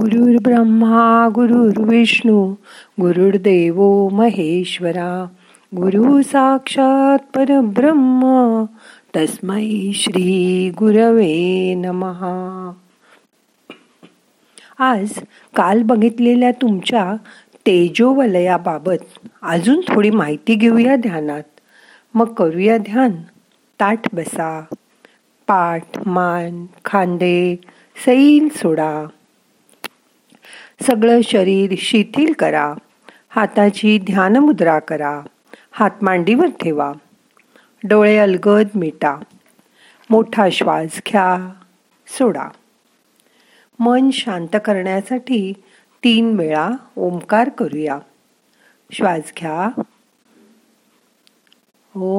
गुरुर् ब्रह्मा गुरुर्विष्णू गुरुर्देव महेश्वरा गुरु साक्षात परब्रह्म तस्मै श्री गुरवे नमहा आज काल बघितलेल्या तुमच्या तेजोवलयाबाबत अजून थोडी माहिती घेऊया ध्यानात. मग करूया ध्यान. ताठ बसा. पाठ मान खांदे सैल सोडा. सगळं शरीर शिथिल करा. हाताची ध्यानमुद्रा करा. हात मांडीवर ठेवा. डोळे अलगद मिटा. मोठा श्वास घ्या. सोडा. मन शांत करण्यासाठी तीन वेळा ओंकार करूया. श्वास घ्या. ओ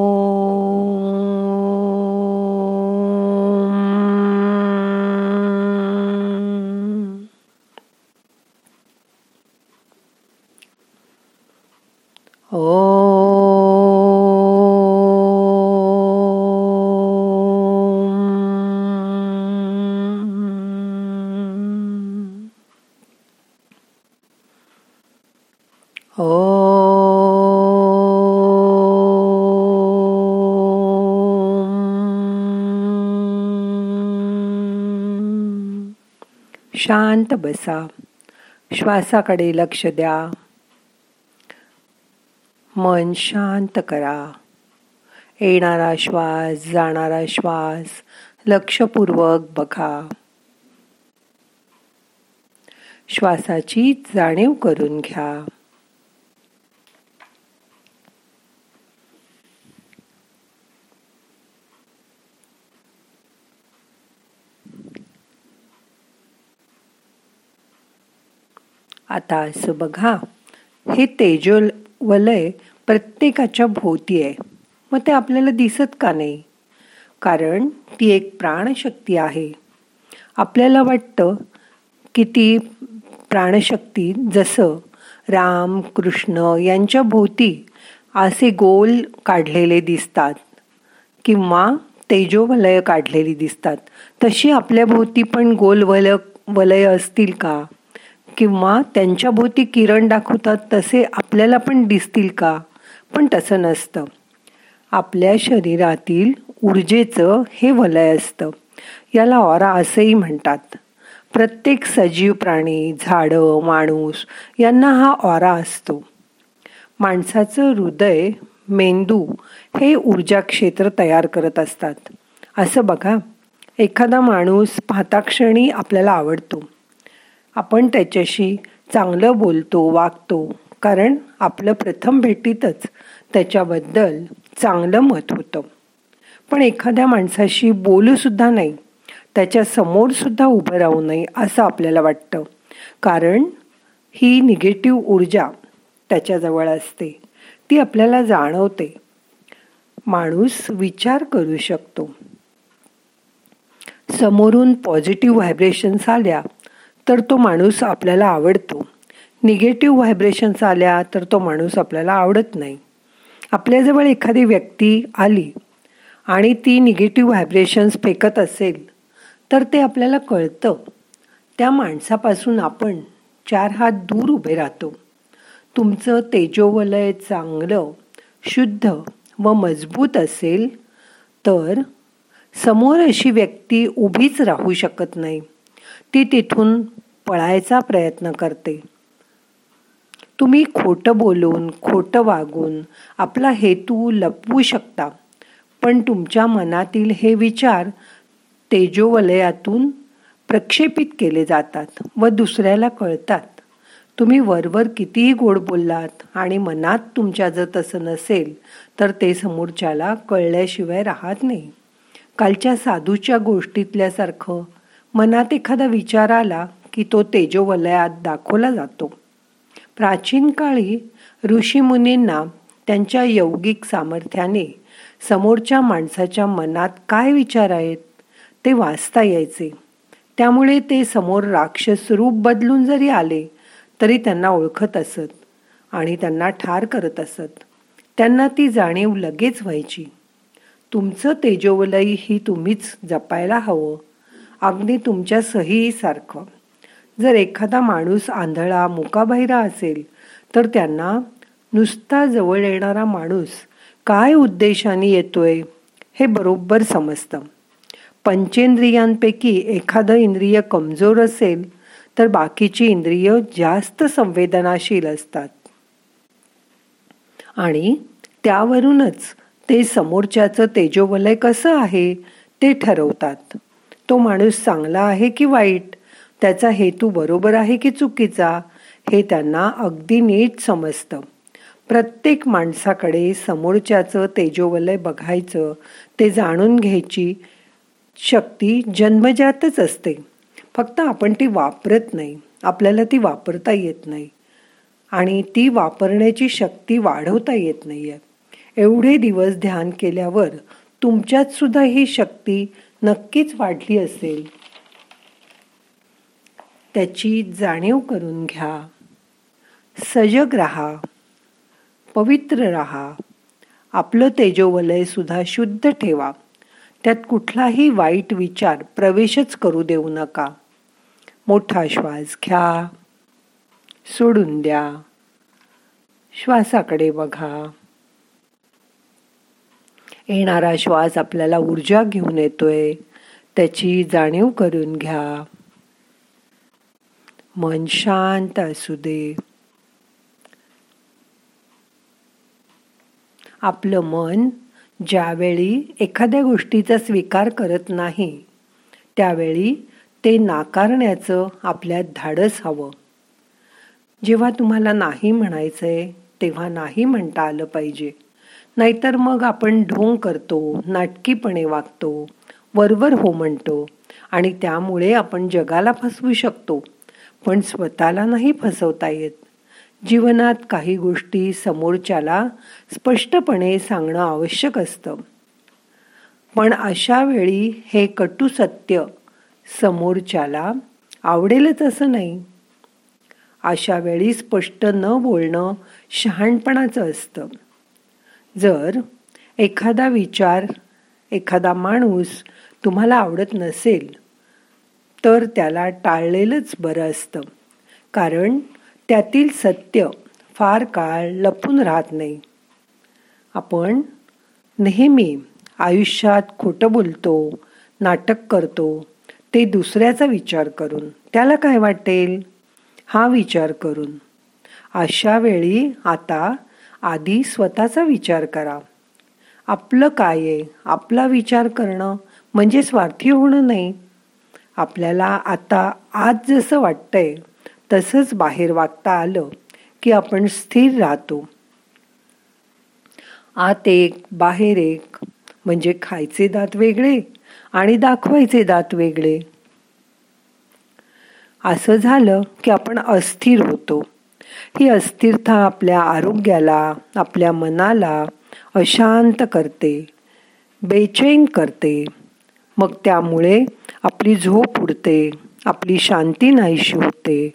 शांत बसा. श्वासाकडे लक्ष द्या. मन शांत करा. येणारा श्वास जाणारा श्वास लक्षपूर्वक बघा. श्वासाची जाणीव करून घ्या. आता असं बघा. हे तेजोल वलय प्रत्येकाच्या भोवती आहे. मग ते आपल्याला दिसत का नाही? कारण ती एक प्राणशक्ती आहे. आपल्याला वाटतं की ती प्राणशक्ती जसं राम कृष्ण यांच्या भोवती असे गोल काढलेले दिसतात किंवा तेजोवलय काढलेली दिसतात. तशी आपल्या भोवती पण गोल वल वलय असतील का? किंवा त्यांच्या भोवती किरण दाखवतात तसे आपल्याला पण दिसतील का? पण तसं नसतं. आपल्या शरीरातील ऊर्जेचं हे वलय असतं. याला ऑरा असंही म्हणतात. प्रत्येक सजीव प्राणी झाडं माणूस यांना हा ऑरा असतो. माणसाचं हृदय मेंदू हे ऊर्जा क्षेत्र तयार करत असतात. असं बघा. एखादा माणूस पाहताक्षणी आपल्याला आवडतो. आपण त्याच्याशी चांगलं बोलतो वागतो. कारण आपलं प्रथम भेटीतच त्याच्याबद्दल चांगलं मत होतं. पण एखाद्या माणसाशी बोलूसुद्धा नाही त्याच्या समोरसुद्धा उभं राहू नये असं आपल्याला वाटतं. कारण ही निगेटिव्ह ऊर्जा त्याच्याजवळ असते. ती आपल्याला जाणवते. माणूस विचार करू शकतो. समोरून पॉझिटिव्ह व्हायब्रेशन्स आल्या तर तो माणूस आपल्याला आवडतो. निगेटिव्ह व्हायब्रेशन्स आल्या तर तो माणूस आपल्याला आवडत नाही. आपल्याजवळ एखादी व्यक्ती आली आणि ती निगेटिव्ह व्हायब्रेशन्स फेकत असेल तर ते आपल्याला कळतं. त्या माणसापासून आपण चार हात दूर उभे राहतो. तुमचं तेजोवलय चांगलं शुद्ध व मजबूत असेल तर समोर अशी व्यक्ती उभीच राहू शकत नाही. ती तिथून पळायचा प्रयत्न करते. तुम्ही खोटं बोलून खोटं वागून आपला हेतू लपवू शकता पण तुमच्या मनातील हे विचार तेजोवलयातून प्रक्षेपित केले जातात व दुसऱ्याला कळतात. तुम्ही वरवर कितीही गोड बोललात आणि मनात तुमच्या जर तसं नसेल तर ते समोरच्याला कळल्याशिवाय राहत नाही. कालच्या साधूच्या गोष्टीतल्यासारखं मनात एखादा विचार आला की तो तेजोवलयात दाखवला जातो. प्राचीन काळी ऋषीमुनींना त्यांच्या यौगिक सामर्थ्याने समोरच्या माणसाच्या मनात काय विचार आहेत ते वाचता यायचे. त्यामुळे ते समोर राक्षस रूप बदलून जरी आले तरी त्यांना ओळखत असत आणि त्यांना ठार करत असत. त्यांना ती जाणीव लगेच व्हायची. तुमचं तेजोवलय ही तुम्हीच जपायला हवं. अगदी तुमच्या सहीसारखं. जर एखादा माणूस आंधळा मुकाबहिरा असेल तर त्यांना नुसता जवळ येणारा माणूस काय उद्देशाने येतोय हे बरोबर समजतं. पंचेंद्रियांपैकी एखादं इंद्रिय कमजोर असेल तर बाकीची इंद्रिय जास्त संवेदनाशील असतात. आणि त्यावरूनच ते समोरच्याचं तेजोवलय कसं आहे ते ठरवतात. तो माणूस चांगला आहे की वाईट? त्याचा हेतू बरोबर आहे की चुकीचा? हे त्यांना अगदी नीट समजतं. प्रत्येक माणसाकडे समोरच्याचं तेजोवलय बघायचं ते जाणून घ्यायची शक्ती जन्मजातच असते. फक्त आपण ती वापरत नाही. आपल्याला ती वापरता येत नाही. आणि ती वापरण्याची शक्ती वाढवता येत नाही एवढे दिवस ध्यान केल्यावर तुमच्यात सुद्धा ही शक्ती नक्कीच वाढली असेल. त्याची जाणीव करून घ्या. सजग राहा. पवित्र राहा. आपलं तेजोवलय सुद्धा शुद्ध ठेवा. त्यात कुठलाही वाईट विचार प्रवेशच करू देऊ नका. मोठा श्वास घ्या. सोडून द्या. श्वासाकडे बघा. येणारा श्वास आपल्याला ऊर्जा घेऊन येतोय. त्याची जाणीव करून घ्या. मन शांत असू दे. आपलं मन ज्यावेळी एखाद्या गोष्टीचा स्वीकार करत नाही त्यावेळी ते नाकारण्याचं आपल्यात धाडस हवं. जेव्हा तुम्हाला नाही म्हणायचं आहे तेव्हा नाही म्हणता आलं पाहिजे. नाहीतर मग आपण ढोंग करतो नाटकीपणे वागतो वरवर हो म्हणतो आणि त्यामुळे आपण जगाला फसवू शकतो. पण स्वतःला नाही फसवता येत. जीवनात काही गोष्टी समोरच्याला स्पष्टपणे सांगणं आवश्यक असतं. पण अशा वेळी हे कटू सत्य समोरच्याला आवडेलच असं नाही. अशा वेळी स्पष्ट न बोलणं शहाणपणाचं असतं. जर एखादा विचार एखादा माणूस तुम्हाला आवडत नसेल तर त्याला टाळलेलंच बरं असतं. कारण त्यातील सत्य फार काळ लपून राहत नाही. आपण नेहमी आयुष्यात खोटं बोलतो नाटक करतो ते दुसऱ्याचा विचार करून. त्याला काय वाटेल? हा विचार करून. अशा वेळी आता आधी स्वतःचा विचार करा. आपलं काय आहे? आपला विचार करणं म्हणजे स्वार्थी होणं नाही. आपल्याला आता आज जसं वाटतंय तसंच बाहेर वागता आलं की आपण स्थिर राहतो. आत एक बाहेर एक म्हणजे खायचे दात वेगळे आणि दाखवायचे दात वेगळे. असं झालं की आपण अस्थिर होतो. ही अस्थिरता आपल्या आरोग्याला आपल्या मनाला अशांत करते बेचैन करते. मग त्यामुळे आपली झोप उडते आपली शांती नाहीशी होते.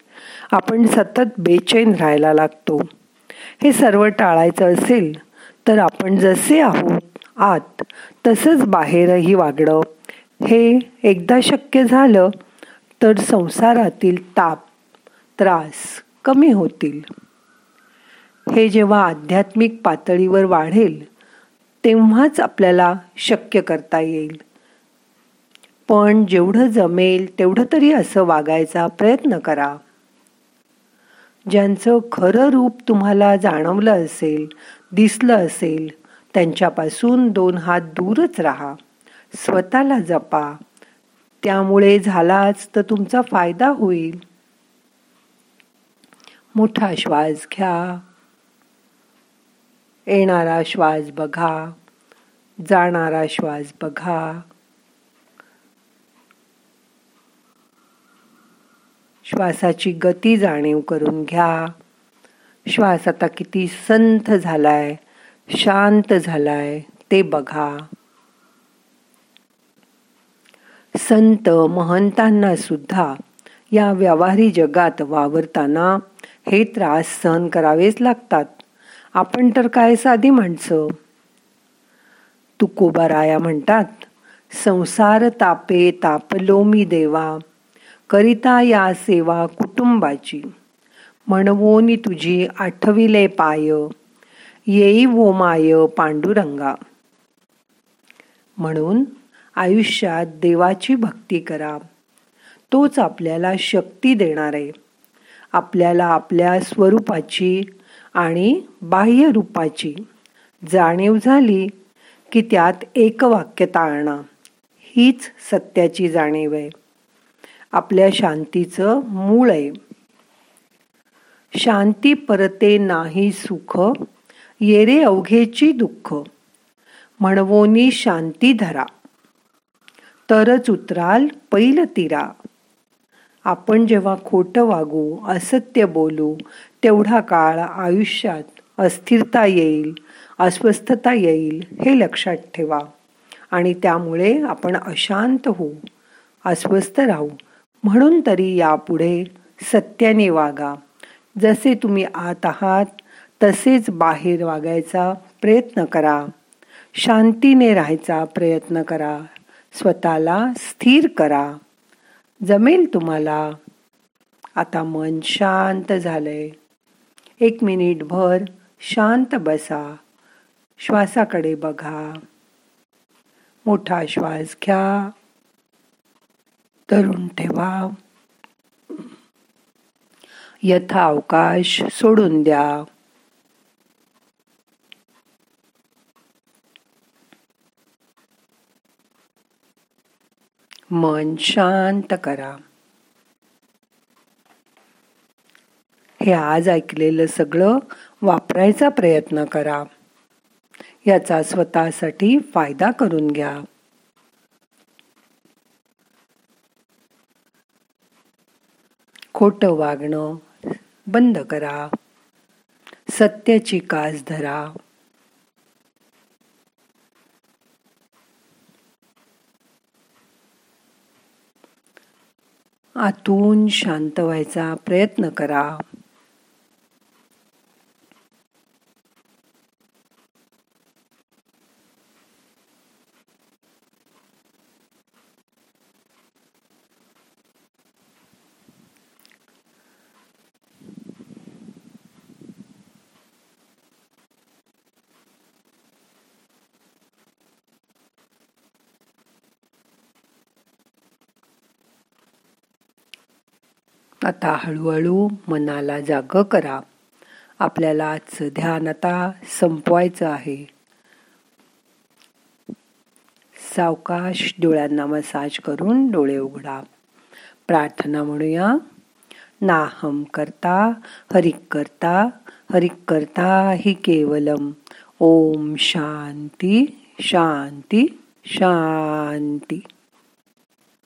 आपण सतत बेचैन राहायला लागतो. हे सर्व टाळायचं असेल तर आपण जसे आहोत आत तसंच बाहेरही वागणं. हे एकदा शक्य झालं तर संसारातील ताप त्रास कमी होतील. हे जेव्हा आध्यात्मिक पातळीवर वाढेल तेव्हाच आपल्याला शक्य करता येईल. पण जेवढं जमेल तेवढं तरी असं वागायचा प्रयत्न करा. ज्यांचं खरं रूप तुम्हाला जाणवलं असेल दिसलं असेल त्यांच्यापासून दोन हात दूरच राहा. स्वतःला जपा. त्यामुळे झालाच तर तुमचा फायदा होईल. मोठा श्वास घ्या. येणारा श्वास बघा. जाणारा श्वास बघा. श्वासाची गती जाणीव करून घ्या. श्वास आता किती संथ झालाय शांत झालाय ते बघा. संत महंतांना सुद्धा या व्यवहारी जगात वावरताना हे त्रास सहन करावेच लागतात. आपण तर काय साधी माणसं? तुकोबाराया म्हणतात संसार तापे तापलो मी देवा करिता या सेवा कुटुंबाची. म्हणवोनी तुझी आठविले पाय येई वो माय पांडुरंगा. म्हणून आयुष्यात देवाची भक्ती करा. तोच आपल्याला शक्ती देणार आहे. आपल्याला आपल्या स्वरूपाची आणि बाह्य रूपाची जाणीव झाली की त्यात एकवाक्यता आणा हीच सत्याची जाणीव आहे. आपल्या शांतीचं मूळ आहे. शांती परते नाही सुख येरे अवघेची दुःख. म्हणवोनी शांती धरा. तरच उतराल पैल तिरा. आपण जेव्हा खोटं वागू असत्य बोलू तेवढा काळ आयुष्यात अस्थिरता येईल अस्वस्थता येईल हे लक्षात ठेवा. आणि त्यामुळे आपण अशांत होऊ अस्वस्थ राहू. म्हणून तरी यापुढे सत्याने वागा. जसे तुम्ही आत आहात तसेच बाहेर वागायचा प्रयत्न करा. शांतीने राहायचा प्रयत्न करा. स्वतःला स्थिर करा. जमेल तुम्हाला. आता मन शांत झालंय. एक मिनिट भर शांत बसा. श्वासाकडे बघा. मोठा श्वास घ्या. धरून ठेवा. यथा अवकाश सोडून द्या. मन शांत करा. हे आज ऐकलेलं सगळं वापरायचा प्रयत्न करा. याचा स्वतःसाठी फायदा करून घ्या. खोटं वागणं बंद करा. सत्याची कास धरा. आतून शांत व्हायचा प्रयत्न करा. आता हळूहळू मनाला जाग करा. आपल्याला आजचं ध्यान आता संपवायचं आहे. सावकाश डोळ्यांना मसाज करून डोळे उघडा. प्रार्थना म्हणूया. नाहम करता हरिक करता हरिक करता हि केवलम. ओम शांती शांती शांती.